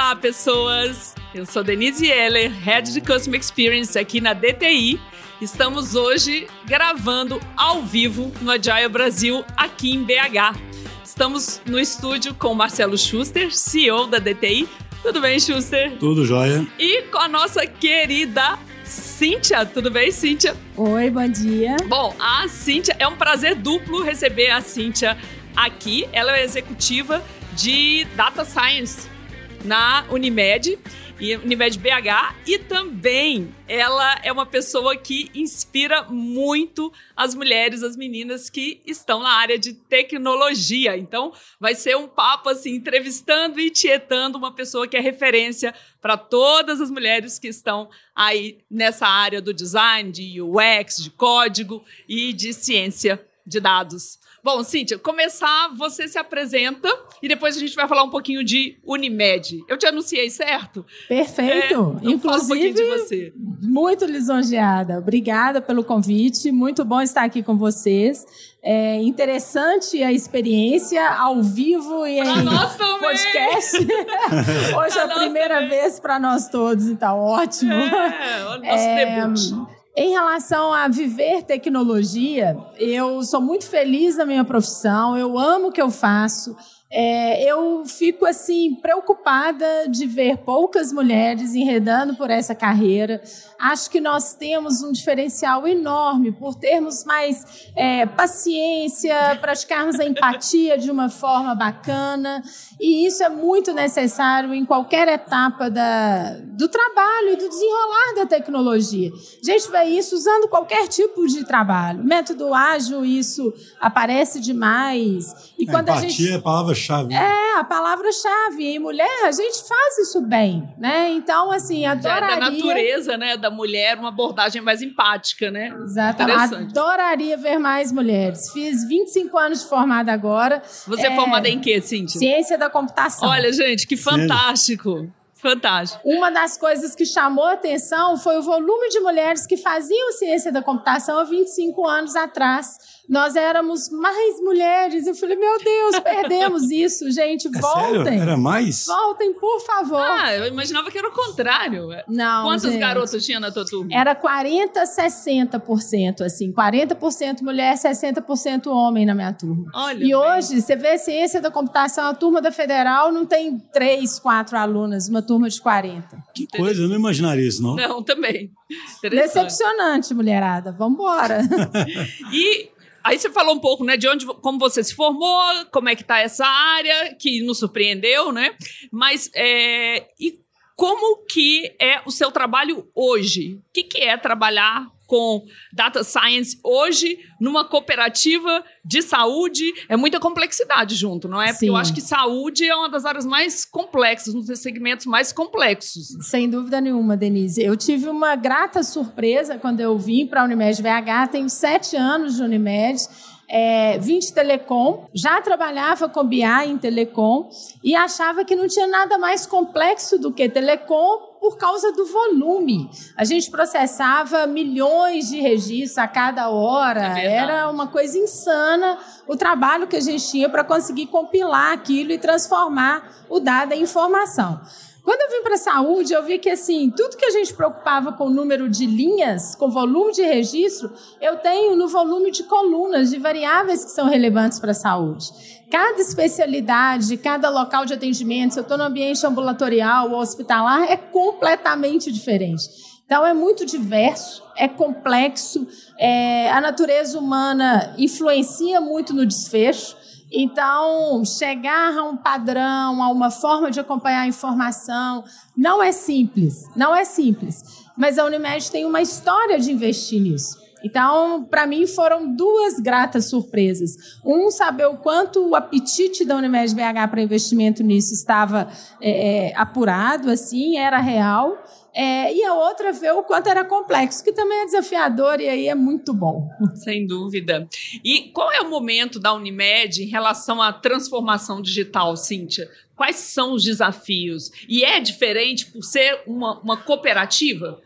Olá, pessoas! Eu sou Denise Heller, Head de Customer Experience aqui na DTI. Estamos hoje gravando ao vivo no Agile Brasil, aqui em BH. Estamos no estúdio com o Marcelo Schuster, CEO da DTI. Tudo bem, Schuster? Tudo jóia. E com a nossa querida Cíntia. Tudo bem, Cíntia? Oi, bom dia. Bom, a Cíntia, é um prazer duplo receber a Cíntia aqui. Ela é executiva de Data Science na Unimed e Unimed BH e também ela é uma pessoa que inspira muito as mulheres, as meninas que estão na área de tecnologia. Então, vai ser um papo assim, entrevistando e tietando uma pessoa que é referência para todas as mulheres que estão aí nessa área do design, de UX, de código e de ciência de dados. Bom, Cíntia, começar, você se apresenta e depois a gente vai falar um pouquinho de Unimed. Eu te anunciei certo? Perfeito. É, Inclusive, um de você. muito lisonjeada. Obrigada pelo convite. Muito bom estar aqui com vocês. É interessante a experiência ao vivo e pra em podcast. Hoje é a primeira também. vez para nós todos, então ótimo. É, o nosso é, debut. Em relação a viver tecnologia, eu sou muito feliz na minha profissão, eu amo o que eu faço. É, eu fico assim preocupada de ver poucas mulheres enredando por essa carreira. Acho que nós temos um diferencial enorme por termos mais é, paciência, praticarmos a empatia de uma forma bacana. E isso é muito necessário em qualquer etapa da, do trabalho e do desenrolar da tecnologia. A gente vê isso usando qualquer tipo de trabalho. Método ágil, isso aparece demais. E a quando empatia a gente... é a palavra palavra-chave. É, a palavra-chave. E mulher, a gente faz isso bem, né? Então, assim, adoraria... É da natureza, né, da mulher, uma abordagem mais empática, né? Exatamente. Adoraria ver mais mulheres. Fiz 25 anos de formada agora. Você é, é formada em quê, Cíntia? Ciência da computação. Olha, gente, que fantástico. Fantástico. Uma das coisas que chamou a atenção foi o volume de mulheres que faziam ciência da computação há 25 anos atrás nós éramos mais mulheres. Eu falei, meu Deus, perdemos isso, gente. É voltem. Sério? Era mais? Voltem, por favor. Ah, eu imaginava que era o contrário. Não. Quantas gente, garotas tinha na tua turma? Era 40, 60%, assim. 40% mulher, 60% homem na minha turma. Olha. E bem. hoje, você vê ciência da computação, a turma da federal não tem três, quatro alunas, uma turma de 40. Que coisa, eu não imaginaria isso, não. Não, também. Decepcionante, mulherada. Vamos embora. e Aí você falou um pouco, né, de onde, como você se formou, como é que tá essa área, que nos surpreendeu, né? Mas é, e como que é o seu trabalho hoje? O que, que é trabalhar com data science hoje numa cooperativa de saúde é muita complexidade junto, não é? Porque Sim. eu acho que saúde é uma das áreas mais complexas, um dos segmentos mais complexos. Sem dúvida nenhuma, Denise. Eu tive uma grata surpresa quando eu vim para a Unimed VH. Tenho sete anos de Unimed é, vim de telecom, já trabalhava com BI em telecom e achava que não tinha nada mais complexo do que telecom por causa do volume. A gente processava milhões de registros a cada hora, é era uma coisa insana o trabalho que a gente tinha para conseguir compilar aquilo e transformar o dado em informação. Quando eu vim para a saúde, eu vi que assim, tudo que a gente preocupava com o número de linhas, com volume de registro, eu tenho no volume de colunas, de variáveis que são relevantes para a saúde. Cada especialidade, cada local de atendimento, se eu estou no ambiente ambulatorial ou hospitalar, é completamente diferente. Então, é muito diverso, é complexo, é, a natureza humana influencia muito no desfecho. Então, chegar a um padrão, a uma forma de acompanhar a informação, não é simples, não é simples. Mas a Unimed tem uma história de investir nisso. Então, para mim, foram duas gratas surpresas. Um, saber o quanto o apetite da Unimed BH para investimento nisso estava é, apurado, assim, era real. É, e a outra ver o quanto era complexo, que também é desafiador e aí é muito bom. Sem dúvida. E qual é o momento da Unimed em relação à transformação digital, Cíntia? Quais são os desafios? E é diferente por ser uma, uma cooperativa?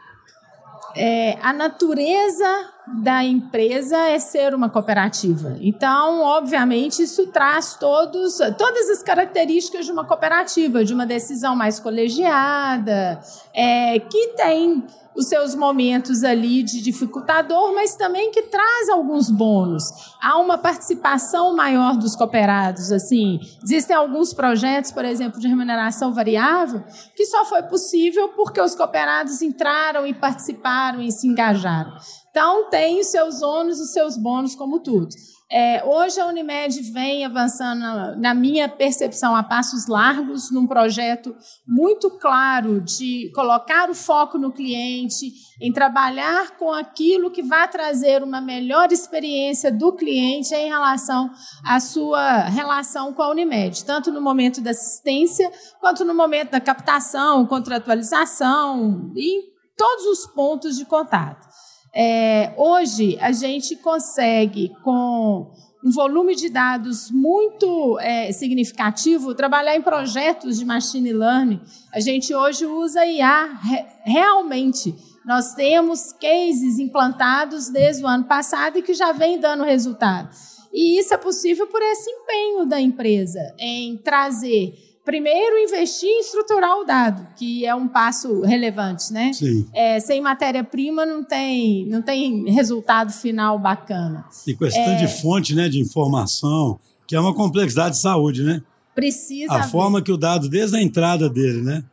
É, a natureza da empresa é ser uma cooperativa. Então, obviamente, isso traz todos, todas as características de uma cooperativa, de uma decisão mais colegiada, é, que tem os seus momentos ali de dificultador, mas também que traz alguns bônus. Há uma participação maior dos cooperados, assim. Existem alguns projetos, por exemplo, de remuneração variável, que só foi possível porque os cooperados entraram e participaram e se engajaram. Então, tem os seus ônus e os seus bônus, como tudo. É, hoje a Unimed vem avançando, na minha percepção, a passos largos, num projeto muito claro de colocar o foco no cliente, em trabalhar com aquilo que vai trazer uma melhor experiência do cliente em relação à sua relação com a Unimed, tanto no momento da assistência, quanto no momento da captação, contratualização e todos os pontos de contato. É, hoje, a gente consegue, com um volume de dados muito é, significativo, trabalhar em projetos de machine learning. A gente hoje usa IA re realmente. Nós temos cases implantados desde o ano passado e que já vem dando resultado. E isso é possível por esse empenho da empresa em trazer primeiro investir em estruturar o dado, que é um passo relevante, né? Sim. É, sem matéria-prima não tem, não tem resultado final bacana. E questão é... de fonte né, de informação, que é uma complexidade de saúde, né? Precisa. A haver. forma que o dado, desde a entrada dele, né?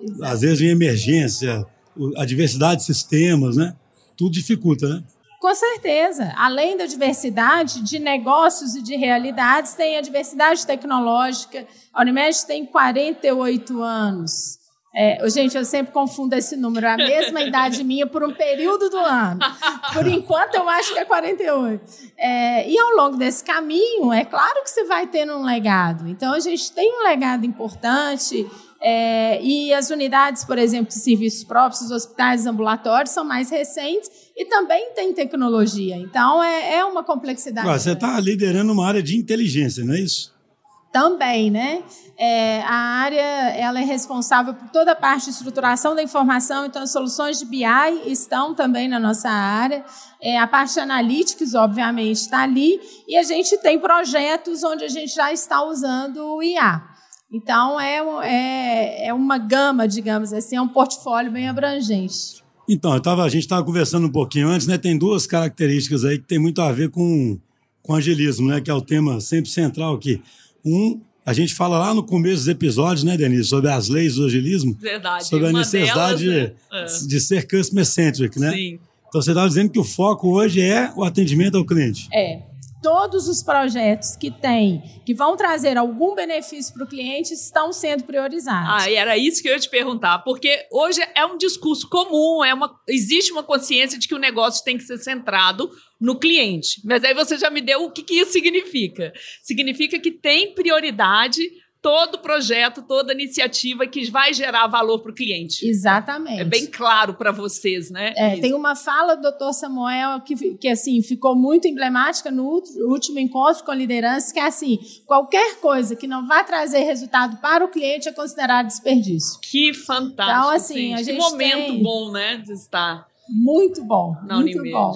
Exato. Às vezes em emergência, a diversidade de sistemas, né? Tudo dificulta, né? Com certeza. Além da diversidade de negócios e de realidades, tem a diversidade tecnológica. A Unimed tem 48 anos. É, gente, eu sempre confundo esse número. É a mesma idade minha por um período do ano. Por enquanto, eu acho que é 48. É, e ao longo desse caminho, é claro que você vai tendo um legado. Então, a gente tem um legado importante. É, e as unidades, por exemplo, de serviços próprios, os hospitais ambulatórios, são mais recentes e também tem tecnologia. Então, é, é uma complexidade. você está liderando uma área de inteligência, não é isso? Também, né? É, a área ela é responsável por toda a parte de estruturação da informação, então as soluções de BI estão também na nossa área. É, a parte de analytics, obviamente, está ali. E a gente tem projetos onde a gente já está usando o IA. Então, é, é, é uma gama, digamos assim, é um portfólio bem abrangente. Então, eu tava, a gente estava conversando um pouquinho antes, né? Tem duas características aí que tem muito a ver com, com agilismo, né? Que é o tema sempre central aqui. Um, a gente fala lá no começo dos episódios, né, Denise, sobre as leis do agilismo. Verdade. Sobre a necessidade delas, né? de, de ser customer-centric, né? Sim. Então, você estava dizendo que o foco hoje é o atendimento ao cliente. É todos os projetos que têm, que vão trazer algum benefício para o cliente, estão sendo priorizados. Ah, e era isso que eu ia te perguntar, porque hoje é um discurso comum, é uma, existe uma consciência de que o negócio tem que ser centrado no cliente. Mas aí você já me deu o que, que isso significa. Significa que tem prioridade todo projeto, toda iniciativa que vai gerar valor para o cliente. Exatamente. É bem claro para vocês, né? É, tem uma fala do Dr. Samuel que, que assim ficou muito emblemática no último encontro com a liderança, que é assim: qualquer coisa que não vá trazer resultado para o cliente é considerado desperdício. Que fantástico. Então, assim, a que gente momento tem... bom, né, de estar. Muito bom, na muito Unimed. bom.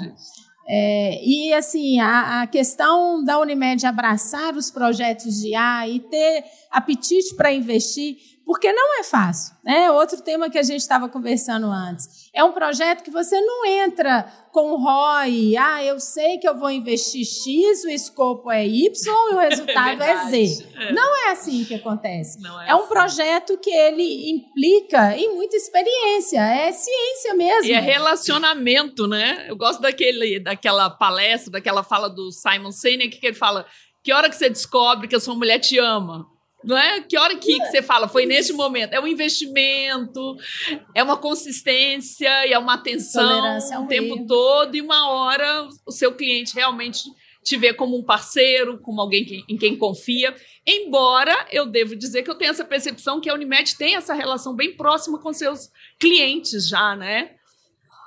É, e assim, a, a, questão da Unimed abraçar os projetos de A e ter apetite para investir, porque não é fácil. Né? Outro tema que a gente estava conversando antes. É um projeto que você não entra com ROI, ah, eu sei que eu vou investir X, o escopo é Y e o resultado é, é Z. Não é assim que acontece. É, é um assim. projeto que ele implica em muita experiência, é ciência mesmo. E é relacionamento, né? Eu gosto daquele, daquela palestra, daquela fala do Simon Sinek, que ele fala: que hora que você descobre que a sua mulher te ama? Não é? Que hora que, que você fala? Foi neste momento. É um investimento, é uma consistência e é uma atenção o tempo erro. todo. E uma hora o seu cliente realmente te vê como um parceiro, como alguém que- em quem confia. Embora eu devo dizer que eu tenho essa percepção que a Unimed tem essa relação bem próxima com seus clientes já, né?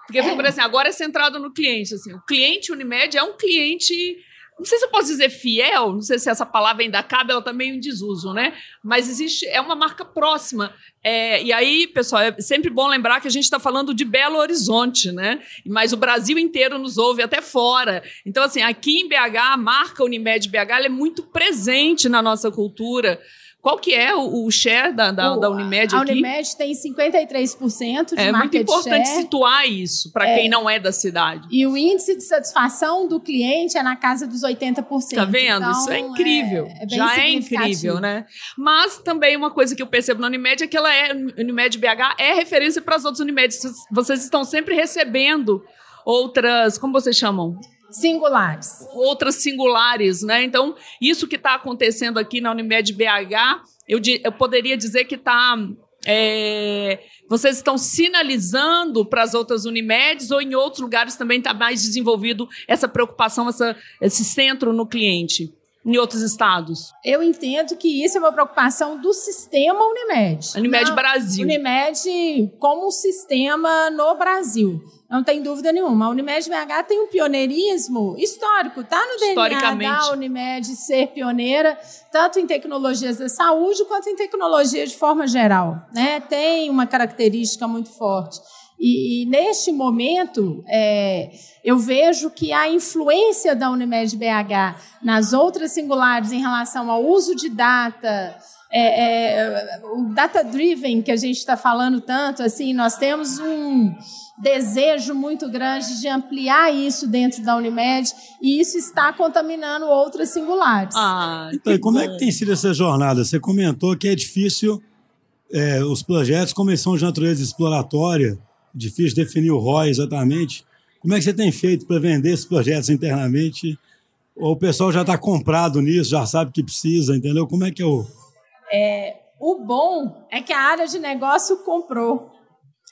Porque, por exemplo, agora é centrado no cliente. Assim, o cliente Unimed é um cliente não sei se eu posso dizer fiel, não sei se essa palavra ainda cabe, ela está meio em desuso, né? Mas existe, é uma marca próxima. É, e aí, pessoal, é sempre bom lembrar que a gente está falando de Belo Horizonte, né? Mas o Brasil inteiro nos ouve, até fora. Então, assim, aqui em BH, a marca Unimed BH é muito presente na nossa cultura. Qual que é o, o share da, da, o, da Unimed a aqui? A Unimed tem 53% de é market share. É muito importante situar isso para é, quem não é da cidade. E o índice de satisfação do cliente é na casa dos 80%. Tá vendo? Então, isso é incrível. É, é Já é incrível, né? Mas também uma coisa que eu percebo na Unimed é que ela é, Unimed BH é referência para as outras Unimeds. Vocês estão sempre recebendo outras, como vocês chamam? Singulares. Outras singulares, né? Então, isso que está acontecendo aqui na Unimed BH, eu, eu poderia dizer que está. É, vocês estão sinalizando para as outras Unimedes ou em outros lugares também está mais desenvolvido essa preocupação, essa, esse centro no cliente? Em outros estados? Eu entendo que isso é uma preocupação do sistema Unimed. Unimed Brasil. Unimed como um sistema no Brasil. Não tem dúvida nenhuma. A Unimed BH tem um pioneirismo histórico, tá no DNA da Unimed ser pioneira, tanto em tecnologias da saúde quanto em tecnologia de forma geral. Né? Tem uma característica muito forte. E, e neste momento, é, eu vejo que a influência da Unimed BH nas outras singulares em relação ao uso de data, é, é, o data-driven que a gente está falando tanto, assim, nós temos um desejo muito grande de ampliar isso dentro da Unimed e isso está contaminando outras singulares. Ah, então, e como bom. é que tem sido essa jornada? Você comentou que é difícil é, os projetos, como são de natureza exploratória, difícil definir o ROI exatamente. Como é que você tem feito para vender esses projetos internamente? Ou o pessoal já está comprado nisso, já sabe que precisa, entendeu? Como é que é o. É, o bom é que a área de negócio comprou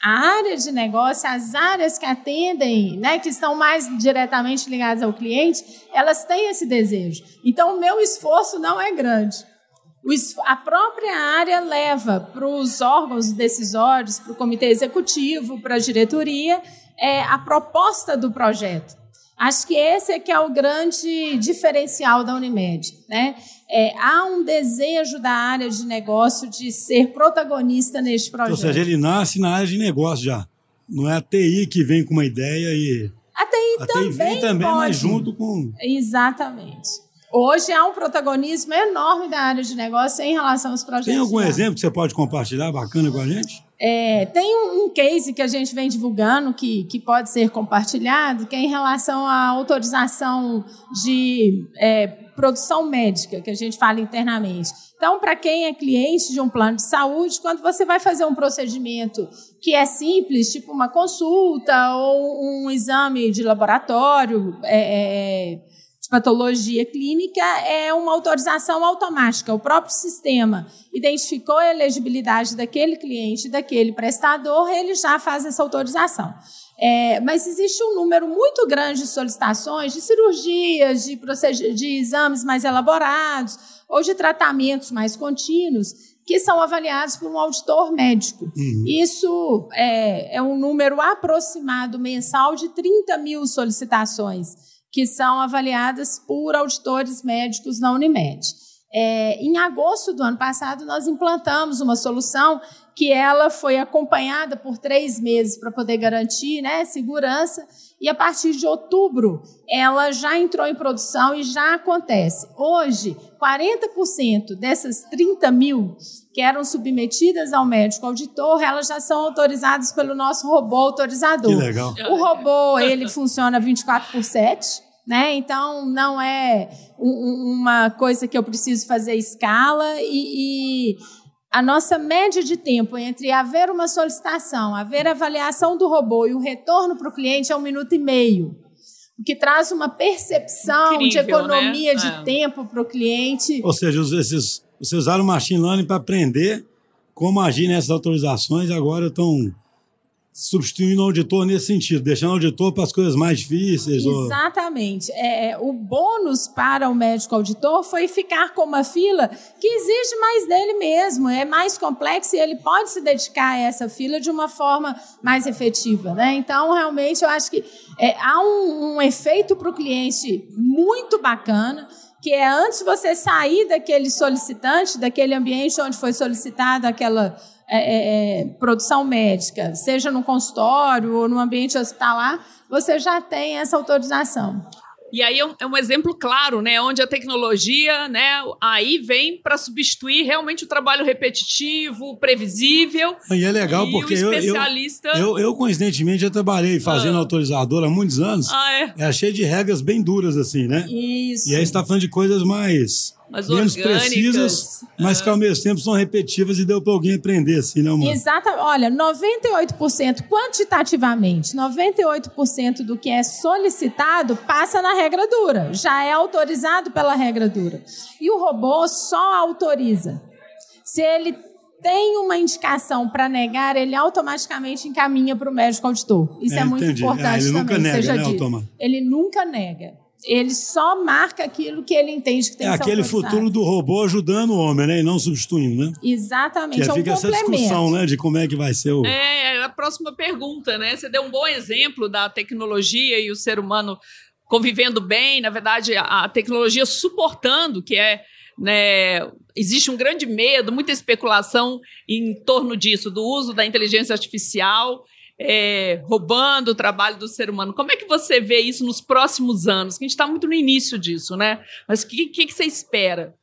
a área de negócio, as áreas que atendem, né, que estão mais diretamente ligadas ao cliente, elas têm esse desejo. Então, o meu esforço não é grande. A própria área leva para os órgãos decisórios, para o comitê executivo, para a diretoria, é, a proposta do projeto. Acho que esse é que é o grande diferencial da Unimed. Né? É, há um desejo da área de negócio de ser protagonista neste projeto. Ou seja, ele nasce na área de negócio já. Não é a TI que vem com uma ideia e. A TI, a também, TI vem também, pode. mas junto com. Exatamente. Hoje há um protagonismo enorme da área de negócio em relação aos projetos. Tem algum exemplo que você pode compartilhar bacana com a gente? É, tem um, um, case que a gente vem divulgando que, que pode ser compartilhado, que é em relação à autorização de é, produção médica, que a gente fala internamente. Então, para quem é cliente de um plano de saúde, quando você vai fazer um procedimento que é simples, tipo uma consulta ou um exame de laboratório, é, é patologia clínica é uma autorização automática. O próprio sistema identificou a elegibilidade daquele cliente, daquele prestador, ele já faz essa autorização. É, mas existe um número muito grande de solicitações de cirurgias, de, de exames mais elaborados ou de tratamentos mais contínuos que são avaliados por um auditor médico. Uhum. Isso é, é um número aproximado mensal de 30 mil solicitações que são avaliadas por auditores médicos na Unimed. É, em agosto do ano passado, nós implantamos uma solução que ela foi acompanhada por três meses para poder garantir né, segurança, e a partir de outubro ela já entrou em produção e já acontece. Hoje, 40% dessas 30 mil que eram submetidas ao médico auditor, elas já são autorizadas pelo nosso robô autorizador. Que legal. O robô, ele funciona 24 por 7, né? Então, não é um, uma coisa que eu preciso fazer escala e, e a nossa média de tempo entre haver uma solicitação, haver avaliação do robô e o retorno para o cliente é um minuto e meio. O que traz uma percepção Incrível, de né? economia né? de é. tempo para o cliente. Ou seja, esses, vocês usaram o machine learning para aprender como agir nessas autorizações, agora estão substituindo o auditor nesse sentido, deixando o auditor para as coisas mais difíceis. Exatamente. Ou... É, o bônus para o médico auditor foi ficar com uma fila que exige mais dele mesmo, é mais complexo e ele pode se dedicar a essa fila de uma forma mais efetiva. Né? Então, realmente, eu acho que é, há um, um efeito para o cliente muito bacana que é antes você sair daquele solicitante, daquele ambiente onde foi solicitada aquela é, é, é, produção médica, seja no consultório ou no ambiente hospitalar, você já tem essa autorização. E aí é um, é um, exemplo claro, né, onde a tecnologia, né, aí vem para substituir realmente o trabalho repetitivo, previsível. E é legal porque eu, especialista... eu, eu, eu, coincidentemente já trabalhei fazendo ah. autorizador há muitos anos. Ah, é? É cheio de regras bem duras assim, né? Isso. E aí está falando de coisas mais mas menos precisas, mas que ao mesmo tempo são repetitivas e deu para alguém aprender, assim, não, mano? Exato. Olha, 98% quantitativamente, 98% do que é solicitado passa na regra dura, já é autorizado pela regra dura. E o robô só autoriza. Se ele tem uma indicação para negar, ele automaticamente encaminha para o médico auditor. Isso é, é muito entendi. importante é, ele também, nunca nega, seja né, dito. Ele nunca nega ele só marca aquilo que ele entende que tem é que ser aquele futuro do robô ajudando o homem, né? E não substituindo, né? Exatamente. Que é, fica um essa discussão, né? De como é que vai ser o. É, é, a próxima pergunta, né? Você deu um bom exemplo da tecnologia e o ser humano convivendo bem, na verdade, a tecnologia suportando, que é. Né, existe um grande medo, muita especulação em torno disso, do uso da inteligência artificial é, roubando o trabalho do ser humano. Como é que você vê isso nos próximos anos? Que a gente está muito no início disso, né? Mas o que, que, que você espera?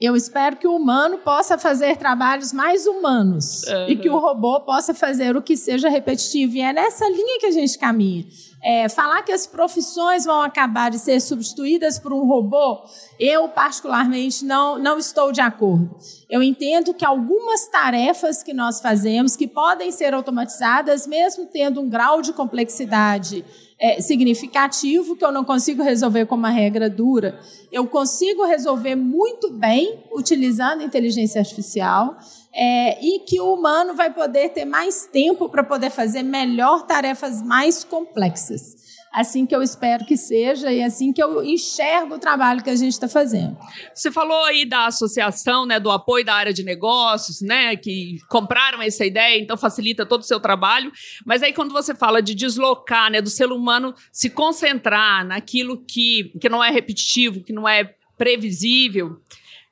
Eu espero que o humano possa fazer trabalhos mais humanos uhum. e que o robô possa fazer o que seja repetitivo. E é nessa linha que a gente caminha. É, falar que as profissões vão acabar de ser substituídas por um robô, eu particularmente não, não estou de acordo. Eu entendo que algumas tarefas que nós fazemos, que podem ser automatizadas, mesmo tendo um grau de complexidade é, significativo que eu não consigo resolver com uma regra dura, eu consigo resolver muito bem utilizando inteligência artificial é, e que o humano vai poder ter mais tempo para poder fazer melhor tarefas mais complexas assim que eu espero que seja e assim que eu enxergo o trabalho que a gente está fazendo. Você falou aí da associação, né, do apoio da área de negócios, né, que compraram essa ideia, então facilita todo o seu trabalho. Mas aí quando você fala de deslocar, né, do ser humano se concentrar naquilo que, que não é repetitivo, que não é previsível,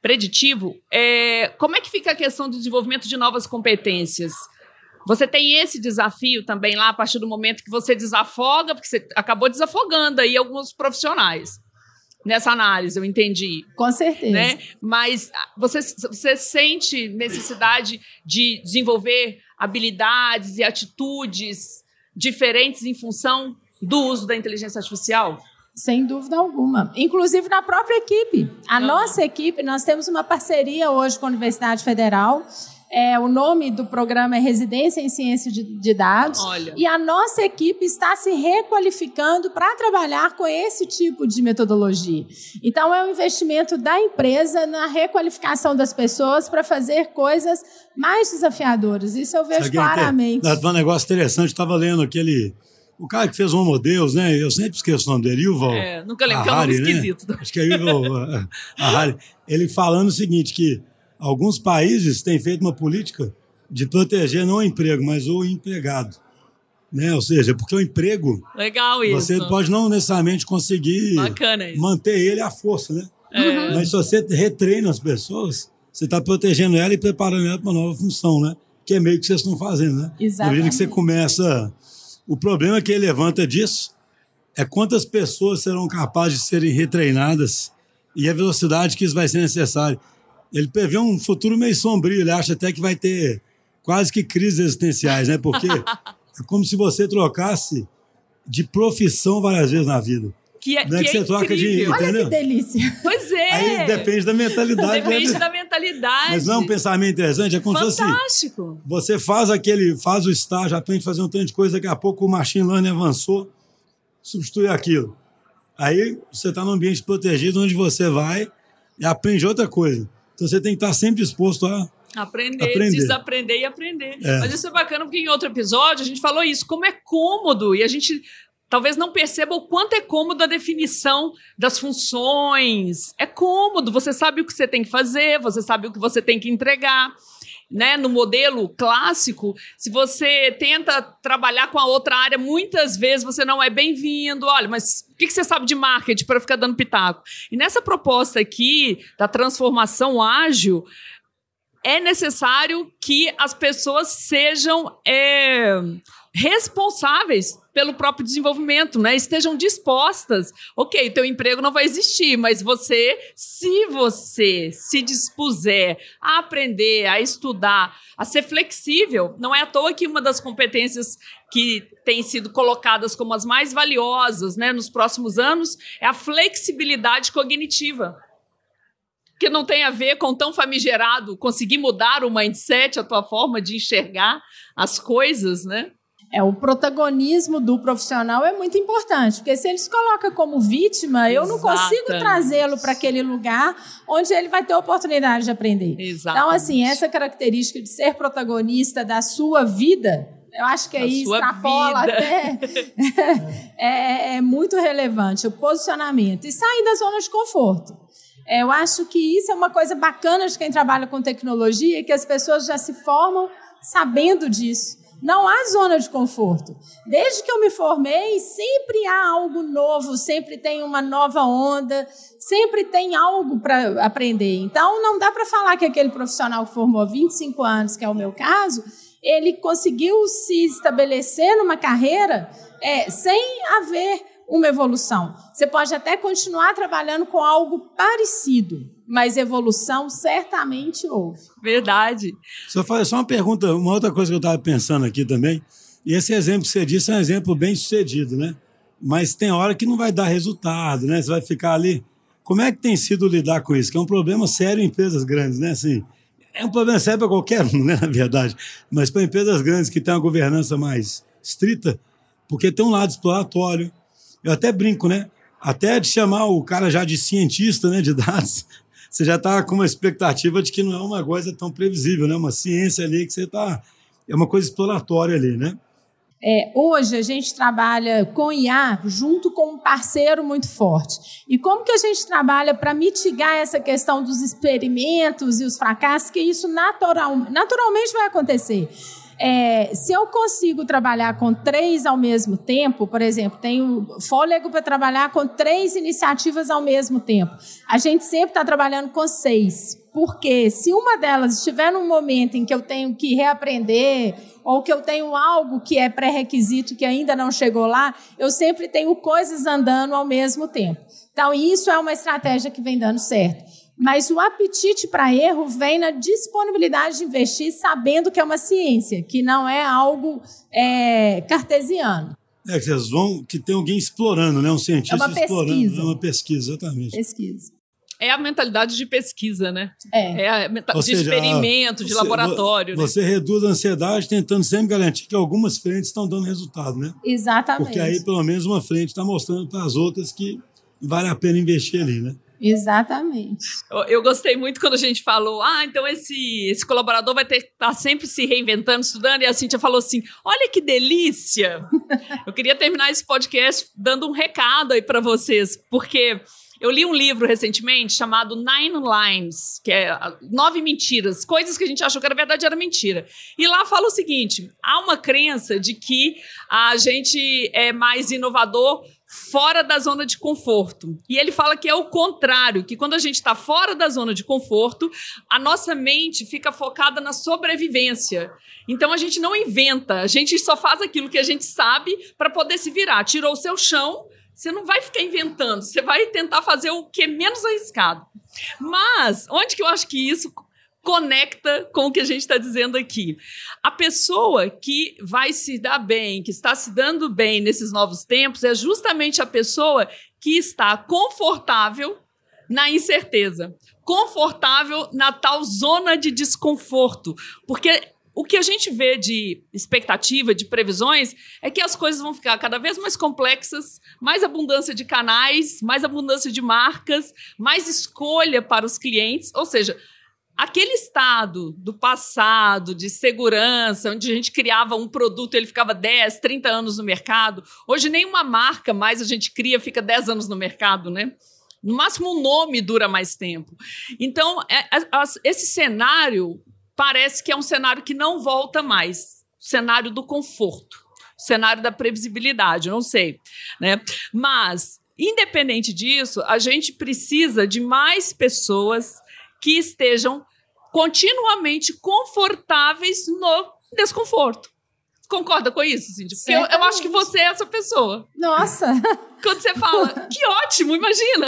preditivo, é, como é que fica a questão do desenvolvimento de novas competências? Você tem esse desafio também lá a partir do momento que você desafoga, porque você acabou desafogando aí alguns profissionais nessa análise, eu entendi. Com certeza. Né? Mas ah, você, você sente necessidade de desenvolver habilidades e atitudes diferentes em função do uso da inteligência artificial? Sem dúvida alguma. Inclusive na própria equipe. A ah. nossa equipe, nós temos uma parceria hoje com a Universidade Federal é, o nome do programa é Residência em Ciência de, de Dados. Olha. E a nossa equipe está se requalificando para trabalhar com esse tipo de metodologia. Então, é um investimento da empresa na requalificação das pessoas para fazer coisas mais desafiadoras. Isso eu vejo claramente. Tem, um negócio interessante, estava lendo aquele. O cara que fez o Homo Deus, né? Eu sempre esqueço o nome dele, Yuval. É, nunca lembro, que é um nome né? esquisito. Acho que é Yuval Harari. Ele falando o seguinte, que Alguns países têm feito uma política de proteger não o emprego, mas o empregado. Né? Ou seja, porque o emprego. Legal isso. Você pode não necessariamente conseguir manter ele à força, né? É. Mas se você retreina as pessoas, você está protegendo ela e preparando ela para uma nova função, né? Que é meio que vocês estão fazendo, né? Exatamente. Na que você começa. O problema que ele levanta disso é quantas pessoas serão capazes de serem retreinadas e a velocidade que isso vai ser necessário ele prevê um futuro meio sombrio. Ele acha até que vai ter quase que crises existenciais, né? Porque é como se você trocasse de profissão várias vezes na vida. Que é, não é que, que você troca de. Olha entendeu? que delícia. Pois é. Aí depende da mentalidade. depende né? da mentalidade. Mas não é um pensamento interessante, é como Fantástico. se fosse. Você faz aquele, faz o estágio, aprende a fazer um tanto de coisa, daqui a pouco o machine learning avançou, substitui aquilo. Aí você está num ambiente protegido onde você vai e aprende outra coisa. Então você tem que estar sempre disposto a Aprender, aprender, desaprender e aprender. É. Mas isso é bacana porque em outro episódio a gente falou isso, como é cômodo e a gente talvez não perceba o quanto é cômodo a definição das funções. É cômodo, você sabe o que você tem que fazer, você sabe o que você tem que entregar. Né, no modelo clássico, se você tenta trabalhar com a outra área, muitas vezes você não é bem-vindo. Olha, mas o que você sabe de marketing para ficar dando pitaco? E nessa proposta aqui da transformação ágil, é necessário que as pessoas sejam é, responsáveis pelo próprio desenvolvimento, né? Estejam dispostas. Ok, teu emprego não vai existir, mas você, se você se dispuser a aprender, a estudar, a ser flexível, não é à toa que uma das competências que têm sido colocadas como as mais valiosas, né, nos próximos anos, é a flexibilidade cognitiva que não tem a ver com tão famigerado conseguir mudar o mindset, a tua forma de enxergar as coisas, né? É, o protagonismo do profissional é muito importante, porque se ele se coloca como vítima, eu não consigo trazê-lo para aquele lugar onde ele vai ter a oportunidade de aprender. Exatamente. Então, assim, essa característica de ser protagonista da sua vida, eu acho que aí extrapola vida. até. é, é muito relevante o posicionamento. E sair da zona de conforto. É, eu acho que isso é uma coisa bacana de quem trabalha com tecnologia, que as pessoas já se formam sabendo disso. Não há zona de conforto. Desde que eu me formei, sempre há algo novo, sempre tem uma nova onda, sempre tem algo para aprender. Então, não dá para falar que aquele profissional que formou 25 anos, que é o meu caso, ele conseguiu se estabelecer numa carreira é, sem haver uma evolução. Você pode até continuar trabalhando com algo parecido, mas evolução certamente houve. Verdade. Só, só uma pergunta, uma outra coisa que eu estava pensando aqui também. E esse exemplo que você disse é um exemplo bem sucedido, né? Mas tem hora que não vai dar resultado, né? Você vai ficar ali. Como é que tem sido lidar com isso? Que é um problema sério em empresas grandes, né? Assim, é um problema sério para qualquer um, né? Na verdade. Mas para empresas grandes que têm uma governança mais estrita, porque tem um lado exploratório, eu até brinco, né? Até de chamar o cara já de cientista, né, de dados, você já está com uma expectativa de que não é uma coisa tão previsível, né? Uma ciência ali que você está é uma coisa exploratória ali, né? É, hoje a gente trabalha com IA junto com um parceiro muito forte. E como que a gente trabalha para mitigar essa questão dos experimentos e os fracassos, que isso natural, naturalmente vai acontecer. É, se eu consigo trabalhar com três ao mesmo tempo, por exemplo, tenho fôlego para trabalhar com três iniciativas ao mesmo tempo, a gente sempre está trabalhando com seis. Porque se uma delas estiver num momento em que eu tenho que reaprender, ou que eu tenho algo que é pré-requisito que ainda não chegou lá, eu sempre tenho coisas andando ao mesmo tempo. Então, isso é uma estratégia que vem dando certo. Mas o apetite para erro vem na disponibilidade de investir sabendo que é uma ciência, que não é algo é, cartesiano. É que vocês vão que tem alguém explorando, né? Um cientista é uma explorando, pesquisa. é uma pesquisa, exatamente. Pesquisa. É a mentalidade de pesquisa, né? É. É a mentalidade de seja, experimento, de você, laboratório. Né? Você né? reduz a ansiedade tentando sempre garantir que algumas frentes estão dando resultado, né? Exatamente. Porque aí, pelo menos, uma frente está mostrando para as outras que vale a pena investir ali, né? Exatamente. Eu, eu, gostei muito quando a gente falou, ah, então esse, esse colaborador vai ter que estar tá sempre se reinventando, estudando, e a Cintia falou assim: olha que delícia! eu queria terminar esse podcast dando um recado aí para vocês, porque eu li um livro recentemente chamado Nine Limes, que é Nove Mentiras, coisas que a gente achou que era verdade era mentira. E lá fala o seguinte: há uma crença de que a gente é mais inovador fora da zona de conforto. E ele fala que é o contrário, que quando a gente está fora da zona de conforto, a nossa mente fica focada na sobrevivência. Então a gente não inventa, a gente só faz aquilo que a gente sabe para poder se virar. Tirou o seu chão, você não vai ficar inventando, você vai tentar fazer o que é menos arriscado. Mas onde que eu acho que isso conecta com o que a gente está dizendo aqui. A pessoa que vai se dar bem, que está se dando bem nesses novos tempos, é justamente a pessoa que está confortável na incerteza, confortável na tal zona de desconforto, porque o que a gente vê de expectativa, de previsões, é que as coisas vão ficar cada vez mais complexas, mais abundância de canais, mais abundância de marcas, mais escolha para os clientes, ou seja, aquele estado do passado, de segurança, onde a gente criava um produto, ele ficava 10, 30 anos no mercado. Hoje, nenhuma marca mais a gente cria, fica 10 anos no mercado, né? No máximo, o nome dura mais tempo. Então, é, é, esse cenário parece que é um cenário que não volta mais cenário do conforto, cenário da previsibilidade, não sei. Né? Mas, independente disso, a gente precisa de mais pessoas que estejam continuamente confortáveis no desconforto. Concorda com isso, Cindy? Porque eu, eu, acho que você é essa pessoa. Nossa! Quando você fala, que ótimo, imagina!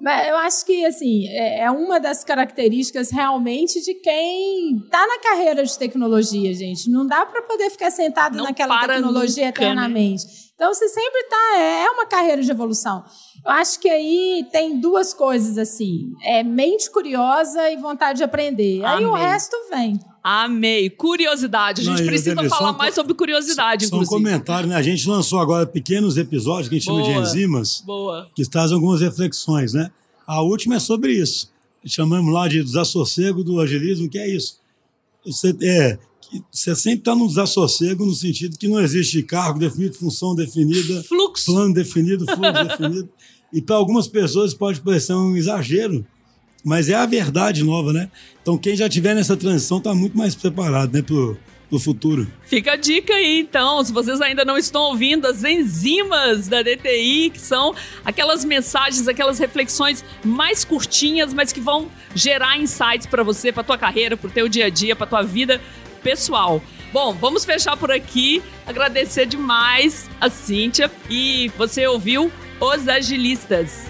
Mas eu acho que, assim, é, é uma das características realmente de quem está na carreira de tecnologia, gente. Não dá para poder ficar sentado Não naquela tecnologia nunca, né? eternamente. Né? Então, você sempre está. É, é uma carreira de evolução. Eu acho que aí tem duas coisas, assim: é mente curiosa e vontade de aprender. Amém. Aí o resto vem. Amei. Curiosidade. A gente Não, precisa falar mais sobre curiosidade, só, inclusive. Um comentário, né? A gente lançou agora pequenos episódios que a gente Boa. chama de enzimas. Boa. Que trazem algumas reflexões, né? A última é sobre isso. Chamamos lá de desassossego do agilismo, que é isso. Você, é, você sempre está no desassossego no sentido que não existe cargo definido, função definida, fluxo. plano definido, fluxo definido. E para algumas pessoas pode parecer um exagero, mas é a verdade nova, né? Então, quem já tiver nessa transição está muito mais preparado, né, pro, pro futuro. Fica a dica aí, então, se vocês ainda não estão ouvindo as enzimas da DTI, que são aquelas mensagens, aquelas reflexões mais curtinhas, mas que vão gerar insights para você, para tua carreira, para o teu dia a dia, para tua vida pessoal. Bom, vamos fechar por aqui. Agradecer demais a Cíntia e você ouviu Os Agilistas.